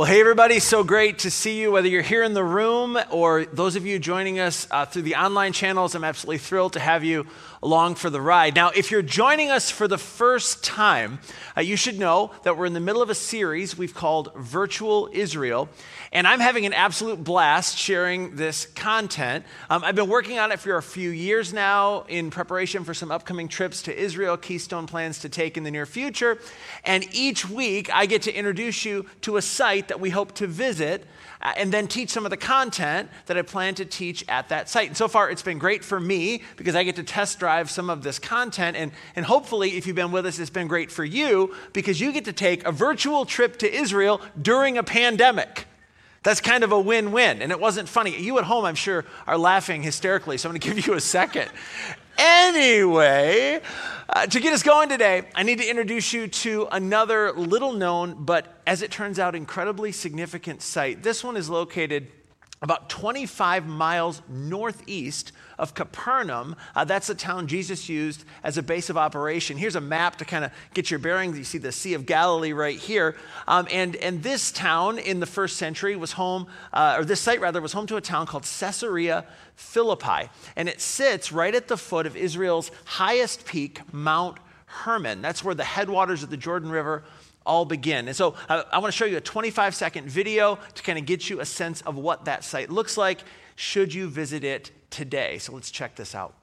Well, hey, everybody, so great to see you, whether you're here in the room or those of you joining us uh, through the online channels. I'm absolutely thrilled to have you along for the ride. Now, if you're joining us for the first time, uh, you should know that we're in the middle of a series we've called Virtual Israel. And I'm having an absolute blast sharing this content. Um, I've been working on it for a few years now in preparation for some upcoming trips to Israel, Keystone plans to take in the near future. And each week, I get to introduce you to a site that we hope to visit uh, and then teach some of the content that I plan to teach at that site. And so far, it's been great for me because I get to test drive some of this content. And, and hopefully, if you've been with us, it's been great for you because you get to take a virtual trip to Israel during a pandemic. That's kind of a win win. And it wasn't funny. You at home, I'm sure, are laughing hysterically, so I'm going to give you a second. Anyway, uh, to get us going today, I need to introduce you to another little known, but as it turns out, incredibly significant site. This one is located about 25 miles northeast of Capernaum. Uh, that's the town Jesus used as a base of operation. Here's a map to kind of get your bearings. You see the Sea of Galilee right here. Um, and, and this town in the first century was home, uh, or this site rather, was home to a town called Caesarea Philippi. And it sits right at the foot of Israel's highest peak, Mount Hermon. That's where the headwaters of the Jordan River all begin. And so I, I want to show you a 25 second video to kind of get you a sense of what that site looks like should you visit it today. So let's check this out.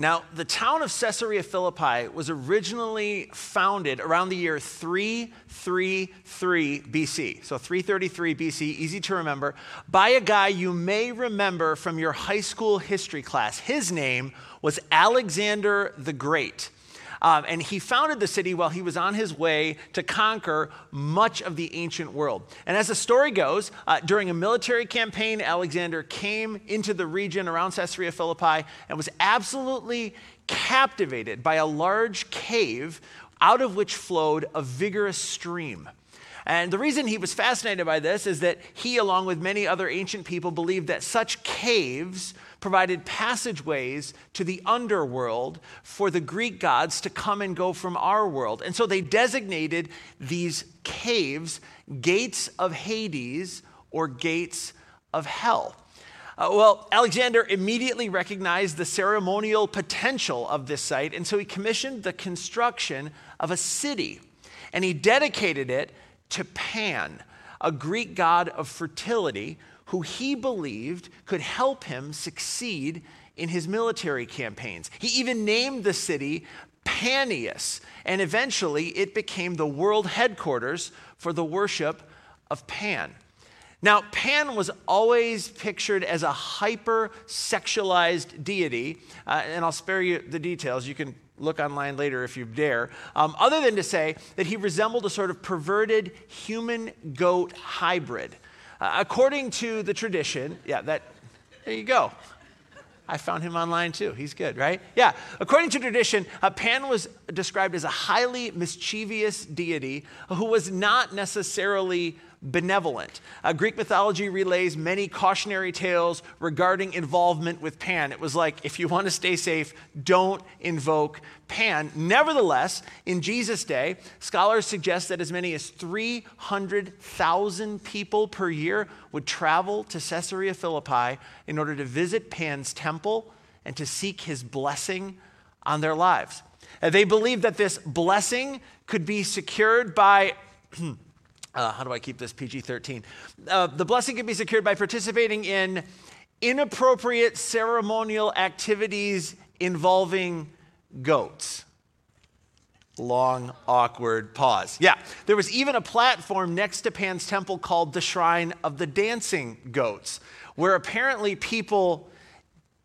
Now, the town of Caesarea Philippi was originally founded around the year 333 BC. So 333 BC, easy to remember, by a guy you may remember from your high school history class. His name was Alexander the Great. Um, and he founded the city while he was on his way to conquer much of the ancient world. And as the story goes, uh, during a military campaign, Alexander came into the region around Caesarea Philippi and was absolutely captivated by a large cave out of which flowed a vigorous stream. And the reason he was fascinated by this is that he, along with many other ancient people, believed that such caves provided passageways to the underworld for the Greek gods to come and go from our world. And so they designated these caves gates of Hades or gates of hell. Uh, well, Alexander immediately recognized the ceremonial potential of this site, and so he commissioned the construction of a city. And he dedicated it to Pan, a Greek god of fertility who he believed could help him succeed in his military campaigns. He even named the city Panias, and eventually it became the world headquarters for the worship of Pan. Now, Pan was always pictured as a hyper sexualized deity, uh, and I'll spare you the details. You can look online later if you dare, um, other than to say that he resembled a sort of perverted human goat hybrid. Uh, according to the tradition, yeah, that, there you go. I found him online too. He's good, right? Yeah. According to tradition, Pan was described as a highly mischievous deity who was not necessarily benevolent. Uh, Greek mythology relays many cautionary tales regarding involvement with Pan. It was like, if you want to stay safe, don't invoke Pan. Nevertheless, in Jesus' day, scholars suggest that as many as 300,000 people per year would travel to Caesarea Philippi in order to visit Pan's temple and to seek his blessing on their lives. Uh, they believed that this blessing could be secured by Uh, how do I keep this PG 13? Uh, the blessing can be secured by participating in inappropriate ceremonial activities involving goats. Long, awkward pause. Yeah, there was even a platform next to Pan's temple called the Shrine of the Dancing Goats, where apparently people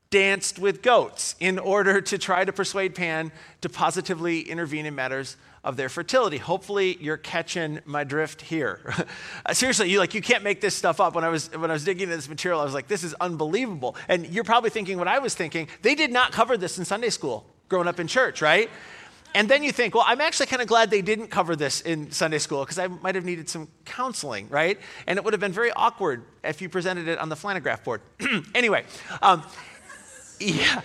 danced with goats in order to try to persuade Pan to positively intervene in matters of their fertility. Hopefully, you're catching my drift here. Seriously, you like you can't make this stuff up. When I was when I was digging into this material, I was like, this is unbelievable. And you're probably thinking what I was thinking. They did not cover this in Sunday school growing up in church, right? And then you think, well, I'm actually kind of glad they didn't cover this in Sunday school because I might have needed some counseling, right? And it would have been very awkward if you presented it on the flannelgraph board. anyway, um, yeah,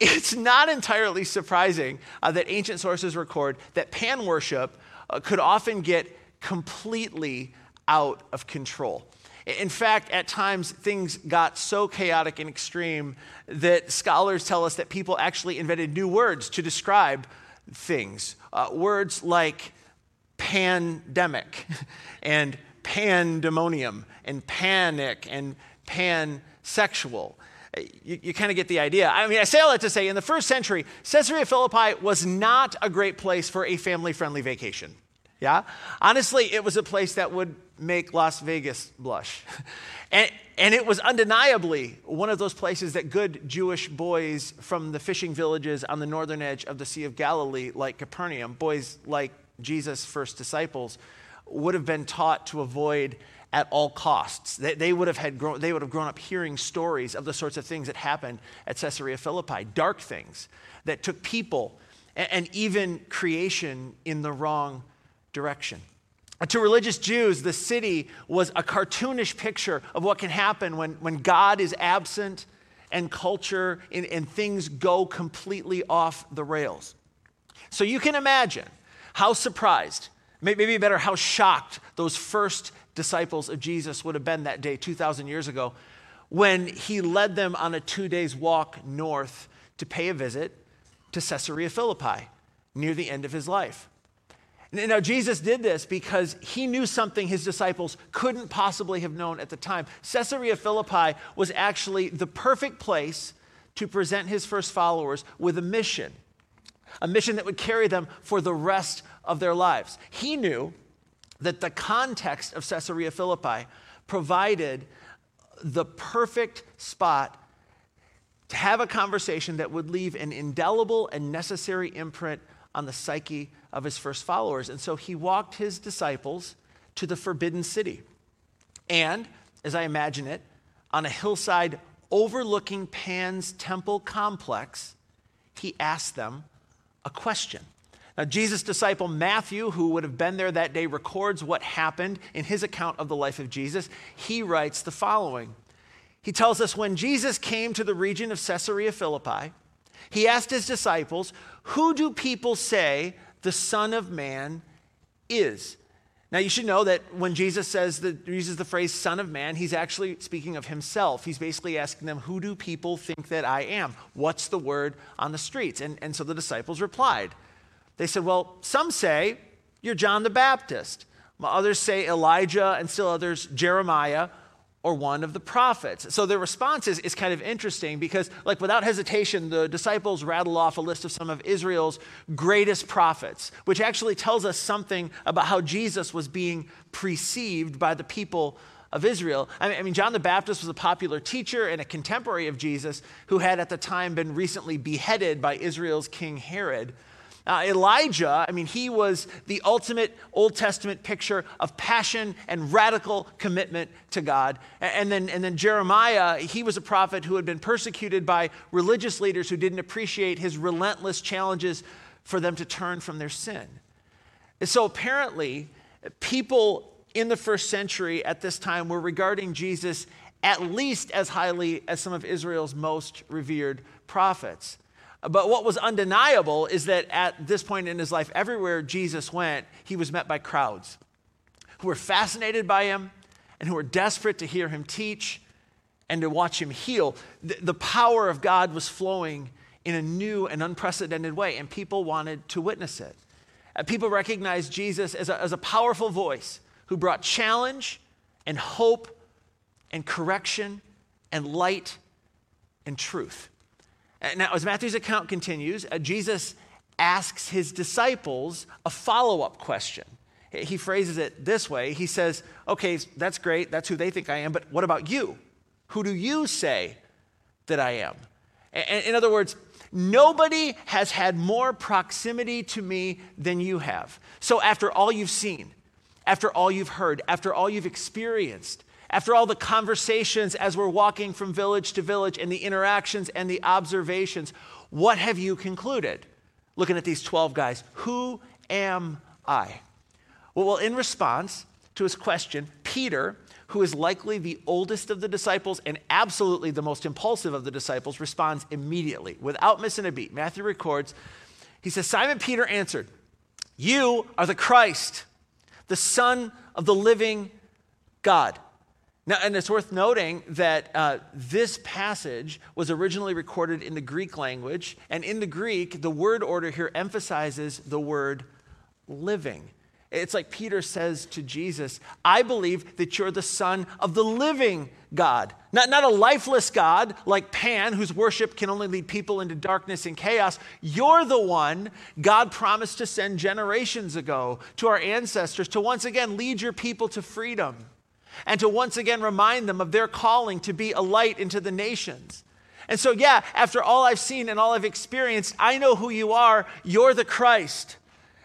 it's not entirely surprising uh, that ancient sources record that pan worship uh, could often get completely out of control. In fact, at times things got so chaotic and extreme that scholars tell us that people actually invented new words to describe things. Uh, words like pandemic and pandemonium and panic and pansexual. You, you kind of get the idea. I mean, I say all that to say in the first century, Caesarea Philippi was not a great place for a family friendly vacation. Yeah? Honestly, it was a place that would make Las Vegas blush. and, and it was undeniably one of those places that good Jewish boys from the fishing villages on the northern edge of the Sea of Galilee, like Capernaum, boys like Jesus' first disciples, would have been taught to avoid at all costs. They, they, would have had grown, they would have grown up hearing stories of the sorts of things that happened at Caesarea Philippi, dark things that took people and, and even creation in the wrong direction. To religious Jews, the city was a cartoonish picture of what can happen when, when God is absent and culture and, and things go completely off the rails. So you can imagine how surprised, maybe better, how shocked those first disciples of Jesus would have been that day 2,000 years ago when he led them on a two days walk north to pay a visit to Caesarea Philippi near the end of his life. Now, Jesus did this because he knew something his disciples couldn't possibly have known at the time. Caesarea Philippi was actually the perfect place to present his first followers with a mission, a mission that would carry them for the rest of their lives. He knew that the context of Caesarea Philippi provided the perfect spot to have a conversation that would leave an indelible and necessary imprint on the psyche of his first followers. And so he walked his disciples to the forbidden city. And, as I imagine it, on a hillside overlooking Pan's temple complex, he asked them a question. Now, Jesus' disciple Matthew, who would have been there that day, records what happened in his account of the life of Jesus. He writes the following He tells us when Jesus came to the region of Caesarea Philippi, he asked his disciples, Who do people say the Son of Man is? Now, you should know that when Jesus says that uses the phrase Son of Man, he's actually speaking of himself. He's basically asking them, Who do people think that I am? What's the word on the streets? And, and so the disciples replied, They said, Well, some say you're John the Baptist. Others say Elijah, and still others Jeremiah or one of the prophets. So their response is, is kind of interesting because, like, without hesitation, the disciples rattle off a list of some of Israel's greatest prophets, which actually tells us something about how Jesus was being perceived by the people of Israel. I mean, John the Baptist was a popular teacher and a contemporary of Jesus who had at the time been recently beheaded by Israel's King Herod. Uh, Elijah, I mean, he was the ultimate Old Testament picture of passion and radical commitment to God. And then, and then Jeremiah, he was a prophet who had been persecuted by religious leaders who didn't appreciate his relentless challenges for them to turn from their sin. And so apparently, people in the first century at this time were regarding Jesus at least as highly as some of Israel's most revered prophets. But what was undeniable is that at this point in his life, everywhere Jesus went, he was met by crowds who were fascinated by him and who were desperate to hear him teach and to watch him heal. The, power of God was flowing in a new and unprecedented way, and people wanted to witness it. Uh, people recognized Jesus as a, as a powerful voice who brought challenge and hope and correction and light and truth. Uh, now, as Matthew's account continues, uh, Jesus asks his disciples a follow up question. He phrases it this way He says, Okay, that's great. That's who they think I am. But what about you? Who do you say that I am? In other words, nobody has had more proximity to me than you have. So, after all you've seen, after all you've heard, after all you've experienced, after all the conversations as we're walking from village to village and the interactions and the observations, what have you concluded? Looking at these 12 guys, who am I? Well, in response to his question, Peter, who is likely the oldest of the disciples and absolutely the most impulsive of the disciples, responds immediately without missing a beat. Matthew records, he says, Simon Peter answered, You are the Christ, the Son of the living God. Now, and it's worth noting that uh, this passage was originally recorded in the Greek language, and in the Greek, the word order here emphasizes the word living. It's like Peter says to Jesus, I believe that you're the Son of the living God. Not, not a lifeless God like Pan, whose worship can only lead people into darkness and chaos. You're the one God promised to send generations ago to our ancestors to once again lead your people to freedom and to once again remind them of their calling to be a light into the nations. And so, yeah, after all I've seen and all I've experienced, I know who you are. You're the Christ.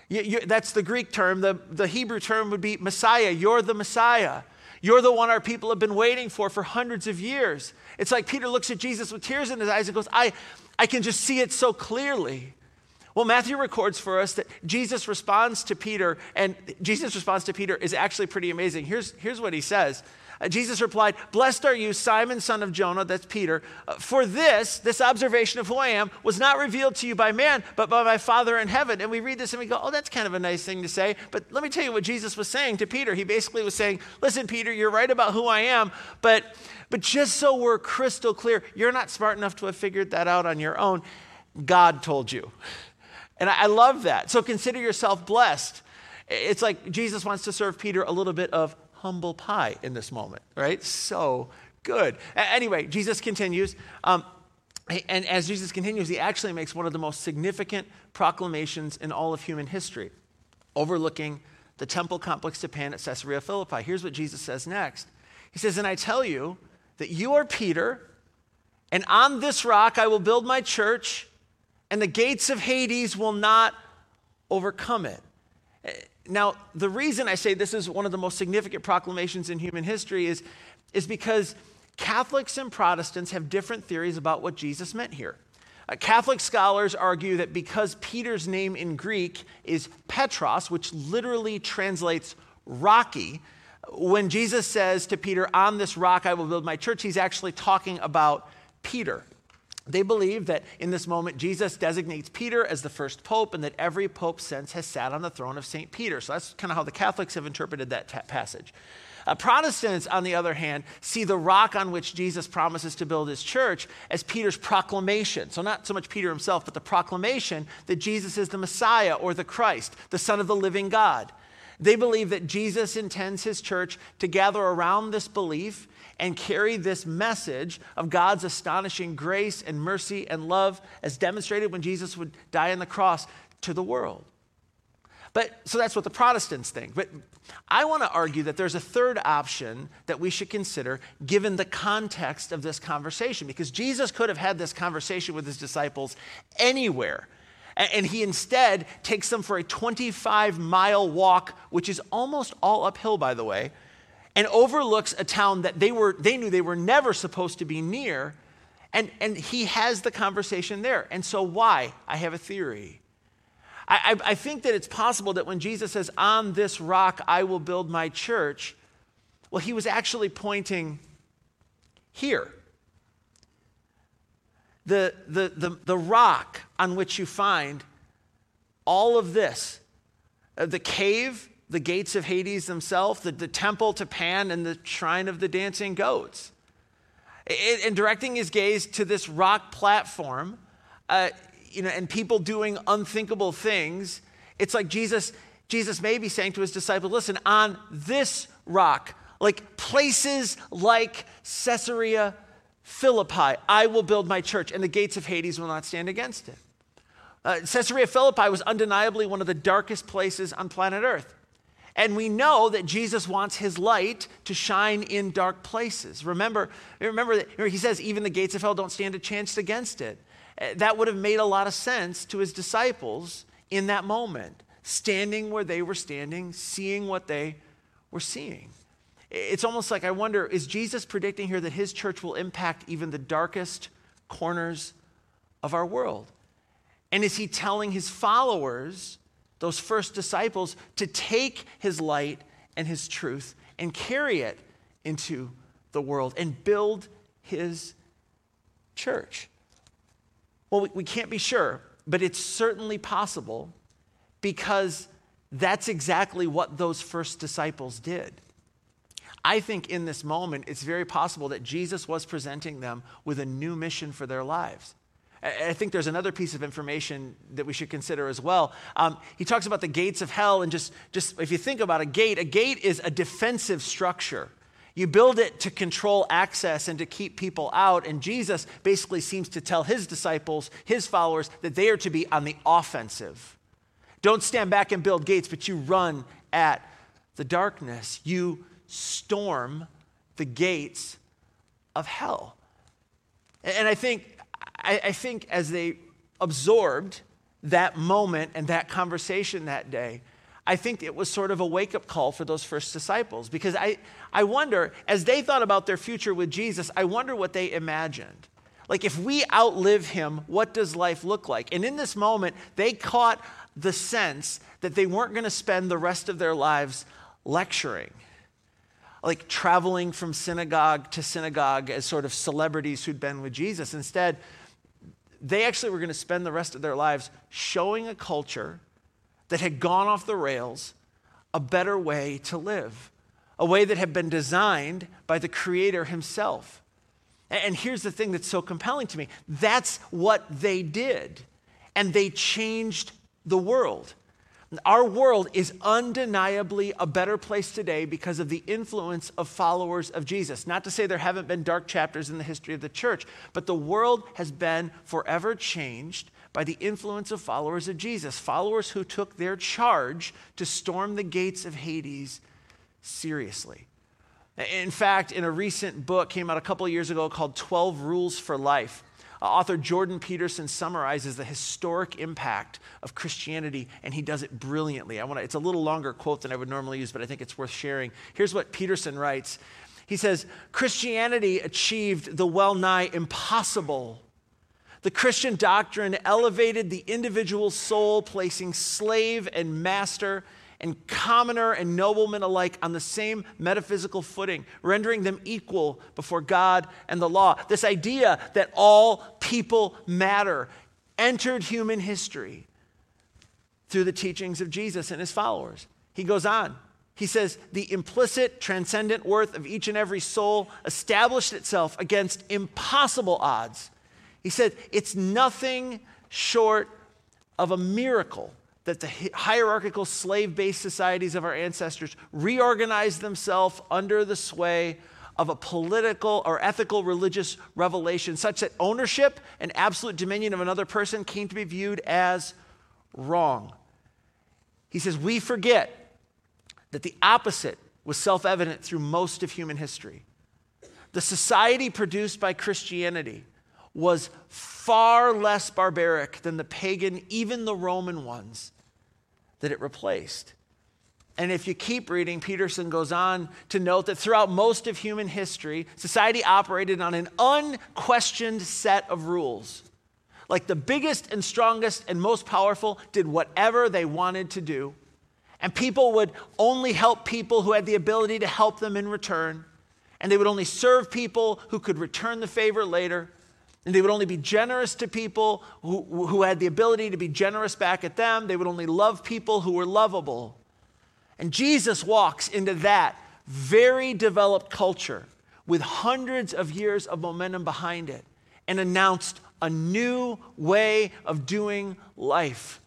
You, you, that's the Greek term. The, the Hebrew term would be Messiah. You're the Messiah. You're the one our people have been waiting for for hundreds of years. It's like Peter looks at Jesus with tears in his eyes and goes, I, I can just see it so clearly. Well, Matthew records for us that Jesus responds to Peter, and Jesus' response to Peter is actually pretty amazing. Here's, here's what he says uh, Jesus replied, Blessed are you, Simon, son of Jonah, that's Peter, uh, for this, this observation of who I am, was not revealed to you by man, but by my Father in heaven. And we read this and we go, Oh, that's kind of a nice thing to say. But let me tell you what Jesus was saying to Peter. He basically was saying, Listen, Peter, you're right about who I am, but, but just so we're crystal clear, you're not smart enough to have figured that out on your own. God told you. And I, love that. So consider yourself blessed. It's like Jesus wants to serve Peter a little bit of humble pie in this moment, right? So good. Anyway, Jesus continues. Um, and as Jesus continues, he actually makes one of the most significant proclamations in all of human history, overlooking the temple complex to Pan at Caesarea Philippi. Here's what Jesus says next He says, And I tell you that you are Peter, and on this rock I will build my church, and the gates of Hades will not overcome it. Now, the reason I say this is one of the most significant proclamations in human history is, is because Catholics and Protestants have different theories about what Jesus meant here. Uh, Catholic scholars argue that because Peter's name in Greek is Petros, which literally translates rocky, when Jesus says to Peter, On this rock I will build my church, he's actually talking about Peter. They believe that in this moment, Jesus designates Peter as the first pope and that every pope since has sat on the throne of St. Peter. So that's kind of how the Catholics have interpreted that ta- passage. Uh, Protestants, on the other hand, see the rock on which Jesus promises to build his church as Peter's proclamation. So, not so much Peter himself, but the proclamation that Jesus is the Messiah or the Christ, the Son of the living God. They believe that Jesus intends his church to gather around this belief and carry this message of God's astonishing grace and mercy and love as demonstrated when Jesus would die on the cross to the world. But so that's what the Protestants think. But I want to argue that there's a third option that we should consider given the context of this conversation because Jesus could have had this conversation with his disciples anywhere. And he instead takes them for a 25 mile walk, which is almost all uphill, by the way, and overlooks a town that they, were, they knew they were never supposed to be near. And, and he has the conversation there. And so, why? I have a theory. I, I, I think that it's possible that when Jesus says, On this rock I will build my church, well, he was actually pointing here. The, the, the, the rock on which you find all of this uh, the cave the gates of Hades themselves, the, the temple to Pan, and the shrine of the dancing goats. and directing his gaze to this rock platform, uh, you know, and people doing unthinkable things, it's like Jesus, Jesus may be saying to his disciples, listen, on this rock, like places like Caesarea Philippi, I will build my church, and the gates of Hades will not stand against it. Uh, Caesarea Philippi was undeniably one of the darkest places on planet Earth. And we know that Jesus wants his light to shine in dark places. Remember, remember that he says, even the gates of hell don't stand a chance against it. Uh, that would have made a lot of sense to his disciples in that moment, standing where they were standing, seeing what they were seeing. It's almost like I wonder is Jesus predicting here that his church will impact even the darkest corners of our world? And is he telling his followers, those first disciples, to take his light and his truth and carry it into the world and build his church? Well, we can't be sure, but it's certainly possible because that's exactly what those first disciples did. I think in this moment, it's very possible that Jesus was presenting them with a new mission for their lives. I think there's another piece of information that we should consider as well. Um, he talks about the gates of hell, and just, just if you think about a gate, a gate is a defensive structure. You build it to control access and to keep people out. And Jesus basically seems to tell his disciples, his followers, that they are to be on the offensive. Don't stand back and build gates, but you run at the darkness. You storm the gates of hell. And I think, I, think as they absorbed that moment and that conversation that day, I think it was sort of a wake up call for those first disciples because I, I wonder, as they thought about their future with Jesus, I wonder what they imagined. Like, if we outlive him, what does life look like? And in this moment, they caught the sense that they weren't going to spend the rest of their lives lecturing, like traveling from synagogue to synagogue as sort of celebrities who'd been with Jesus. Instead, they actually were going to spend the rest of their lives showing a culture that had gone off the rails a better way to live, a way that had been designed by the Creator Himself. And here's the thing that's so compelling to me that's what they did. And they changed the world. Our world is undeniably a better place today because of the influence of followers of Jesus. Not to say there haven't been dark chapters in the history of the church, but the world has been forever changed by the influence of followers of Jesus, followers who took their charge to storm the gates of Hades seriously. In fact, in a recent book came out a couple of years ago called 12 Rules for Life, uh, author Jordan Peterson summarizes the historic impact of Christianity, and he does it brilliantly. I wanna, it's a little longer quote than I would normally use, but I think it's worth sharing. Here's what Peterson writes. He says, Christianity achieved the well nigh impossible the Christian doctrine elevated the individual soul, placing slave and master and commoner and nobleman alike on the same metaphysical footing, rendering them equal before God and the law. This idea that all people matter entered human history through the teachings of Jesus and his followers. He goes on. He says, the implicit, transcendent worth of each and every soul established itself against impossible odds he said, It's nothing short of a miracle that the hierarchical slave based societies of our ancestors reorganized themselves under the sway of a political or ethical religious revelation, such that ownership and absolute dominion of another person came to be viewed as wrong. He says, We forget that the opposite was self evident through most of human history. The society produced by Christianity was far less barbaric than the pagan, even the Roman ones that it replaced. And if you keep reading, Peterson goes on to note that throughout most of human history, society operated on an unquestioned set of rules. Like the biggest and strongest and most powerful did whatever they wanted to do. And people would only help people who had the ability to help them in return. And they would only serve people who could return the favor later. And they would only be generous to people who, who had the ability to be generous back at them. They would only love people who were lovable. And Jesus walks into that very developed culture with hundreds of years of momentum behind it and announced a new way of doing life.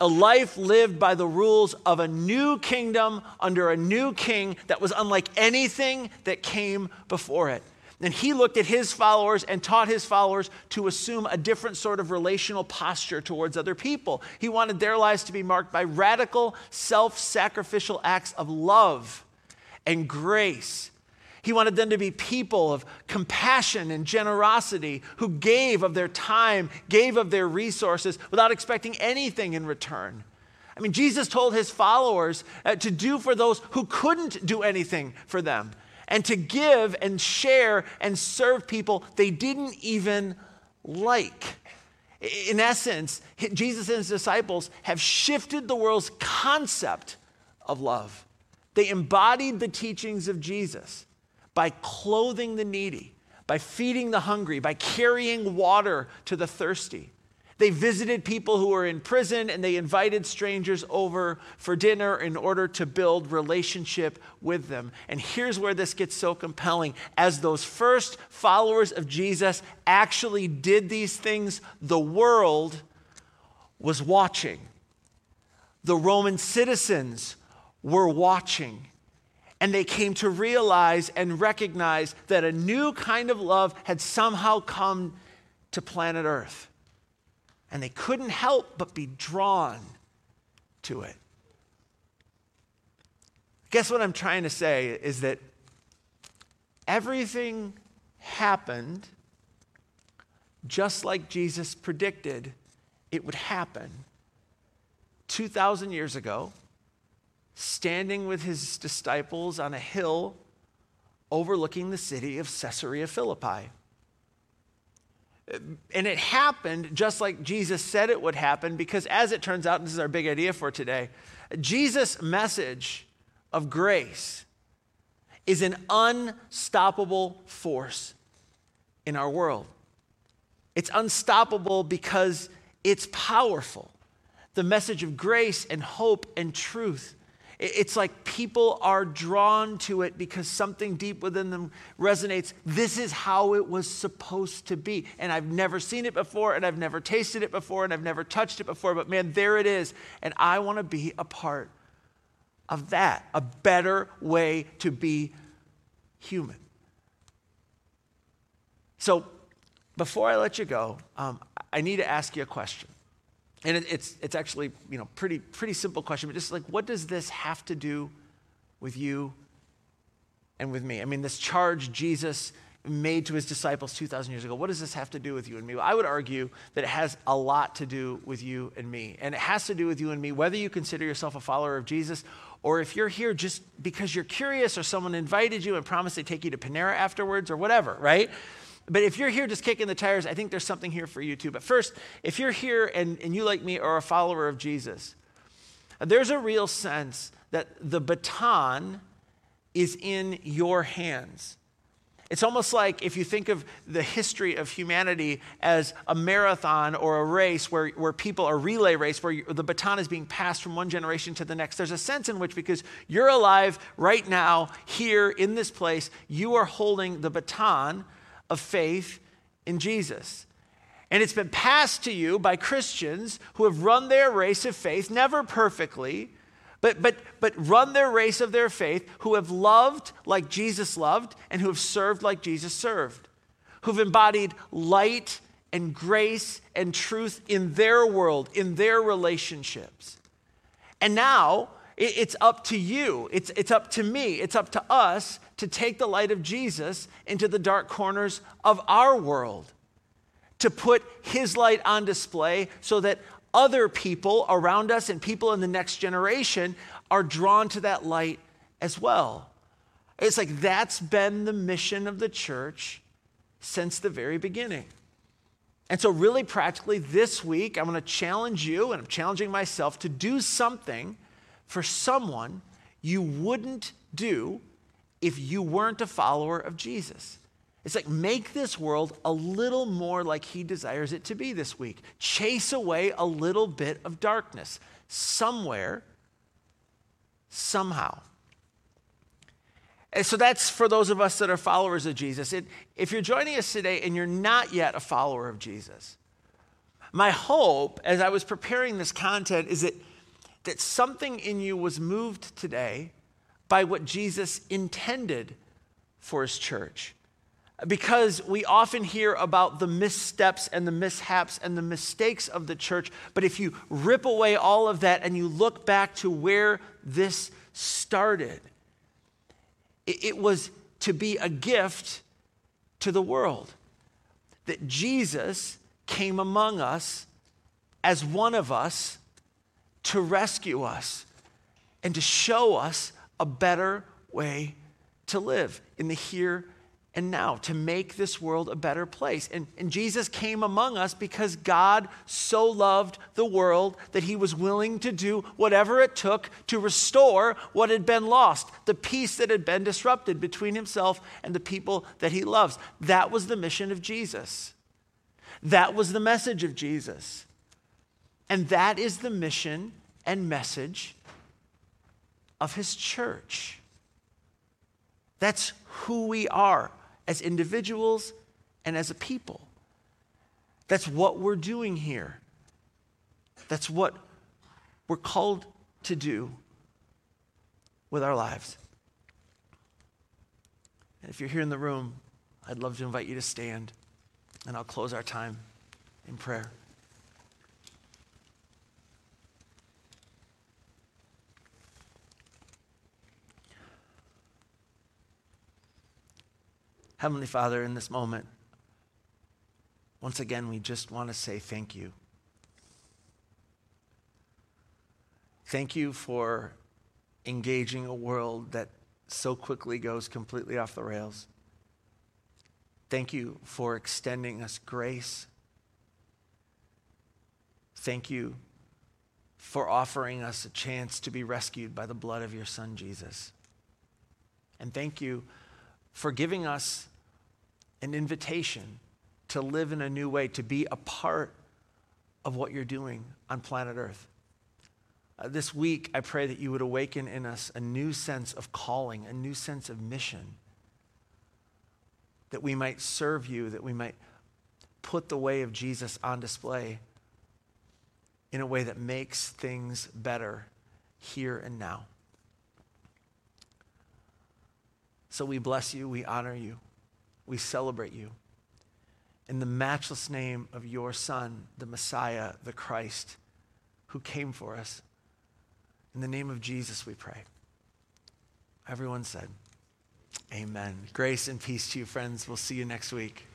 A life lived by the rules of a new kingdom under a new king that was unlike anything that came before it. And he looked at his followers and taught his followers to assume a different sort of relational posture towards other people. He wanted their lives to be marked by radical, self sacrificial acts of love and grace. He wanted them to be people of compassion and generosity who gave of their time, gave of their resources without expecting anything in return. I mean, Jesus told his followers uh, to do for those who couldn't do anything for them and to give and share and serve people they didn't even like. In essence, Jesus and his disciples have shifted the world's concept of love. They embodied the teachings of Jesus by clothing the needy, by feeding the hungry, by carrying water to the thirsty. They visited people who were in prison and they invited strangers over for dinner in order to build relationship with them. And here's where this gets so compelling. As those first followers of Jesus actually did these things, the world was watching. The Roman citizens were watching. And they came to realize and recognize that a new kind of love had somehow come to planet Earth and they couldn't help but be drawn to it. Guess what I'm trying to say is that everything happened just like Jesus predicted it would happen 2,000 years ago, standing with his disciples on a hill overlooking the city of Caesarea Philippi. And it happened just like Jesus said it would happen, because as it turns out, this is our big idea for today, Jesus' message of grace is an unstoppable force in our world. It's unstoppable because it's powerful. The message of grace and hope and truth it's like people are drawn to it because something deep within them resonates. This is how it was supposed to be. And I've never seen it before, and I've never tasted it before, and I've never touched it before, but man, there it is. And I want to be a part of that, a better way to be human. So, before I let you go, um, I need to ask you a question. And it, it's, it's actually, you know, pretty, pretty simple question, but just like, what does this have to do with you and with me? I mean, this charge Jesus made to his disciples 2,000 years ago, what does this have to do with you and me? Well, I would argue that it has a lot to do with you and me. And it has to do with you and me, whether you consider yourself a follower of Jesus or if you're here just because you're curious or someone invited you and promised to take you to Panera afterwards or whatever, right? But if you're here just kicking the tires, I think there's something here for you too. But first, if you're here and, and you, like me, are a follower of Jesus, there's a real sense that the baton is in your hands. It's almost like if you think of the history of humanity as a marathon or a race where, where people, a relay race, where the baton is being passed from one generation to the next. There's a sense in which, because you're alive right now, here in this place, you are holding the baton of faith in Jesus. And it's been passed to you by Christians who have run their race of faith, never perfectly, but, but, but run their race of their faith, who have loved like Jesus loved and who have served like Jesus served, who've embodied light and grace and truth in their world, in their relationships. And now it's up to you, it's, it's up to me, it's up to us to take the light of Jesus into the dark corners of our world, to put his light on display so that other people around us and people in the next generation are drawn to that light as well. It's like that's been the mission of the church since the very beginning. And so, really practically, this week, I'm going to challenge you, and I'm challenging myself to do something for someone you wouldn't do if you weren't a follower of Jesus. It's like make this world a little more like he desires it to be this week. Chase away a little bit of darkness somewhere, somehow. And so that's for those of us that are followers of Jesus. It, if you're joining us today and you're not yet a follower of Jesus, my hope as I was preparing this content is that, that something in you was moved today by what Jesus intended for his church. because we often hear about the missteps and the mishaps and the mistakes of the church. But if you rip away all of that and you look back to where this started, it, was to be a gift to the world. That Jesus came among us as one of us to rescue us and to show us a better way to live in the here and now to make this world a better place. And, and Jesus came among us because God so loved the world that he was willing to do whatever it took to restore what had been lost, the peace that had been disrupted between himself and the people that he loves. That was the mission of Jesus. That was the message of Jesus. And that is the mission and message of his church. That's who we are as individuals and as a people. That's what we're doing here. That's what we're called to do with our lives. And if you're here in the room, I'd love to invite you to stand, and I'll close our time in prayer. Heavenly Father, in this moment, once again, we just want to say thank you. Thank you for engaging a world that so quickly goes completely off the rails. Thank you for extending us grace. Thank you for offering us a chance to be rescued by the blood of your Son, Jesus. And thank you for giving us an invitation to live in a new way, to be a part of what you're doing on planet Earth. Uh, this week, I pray that you would awaken in us a new sense of calling, a new sense of mission, that we might serve you, that we might put the way of Jesus on display in a way that makes things better here and now. So we bless you, we honor you, we celebrate you. In the matchless name of your Son, the Messiah, the Christ, who came for us. In the name of Jesus, we pray. Everyone said, Amen. Grace and peace to you, friends. We'll see you next week.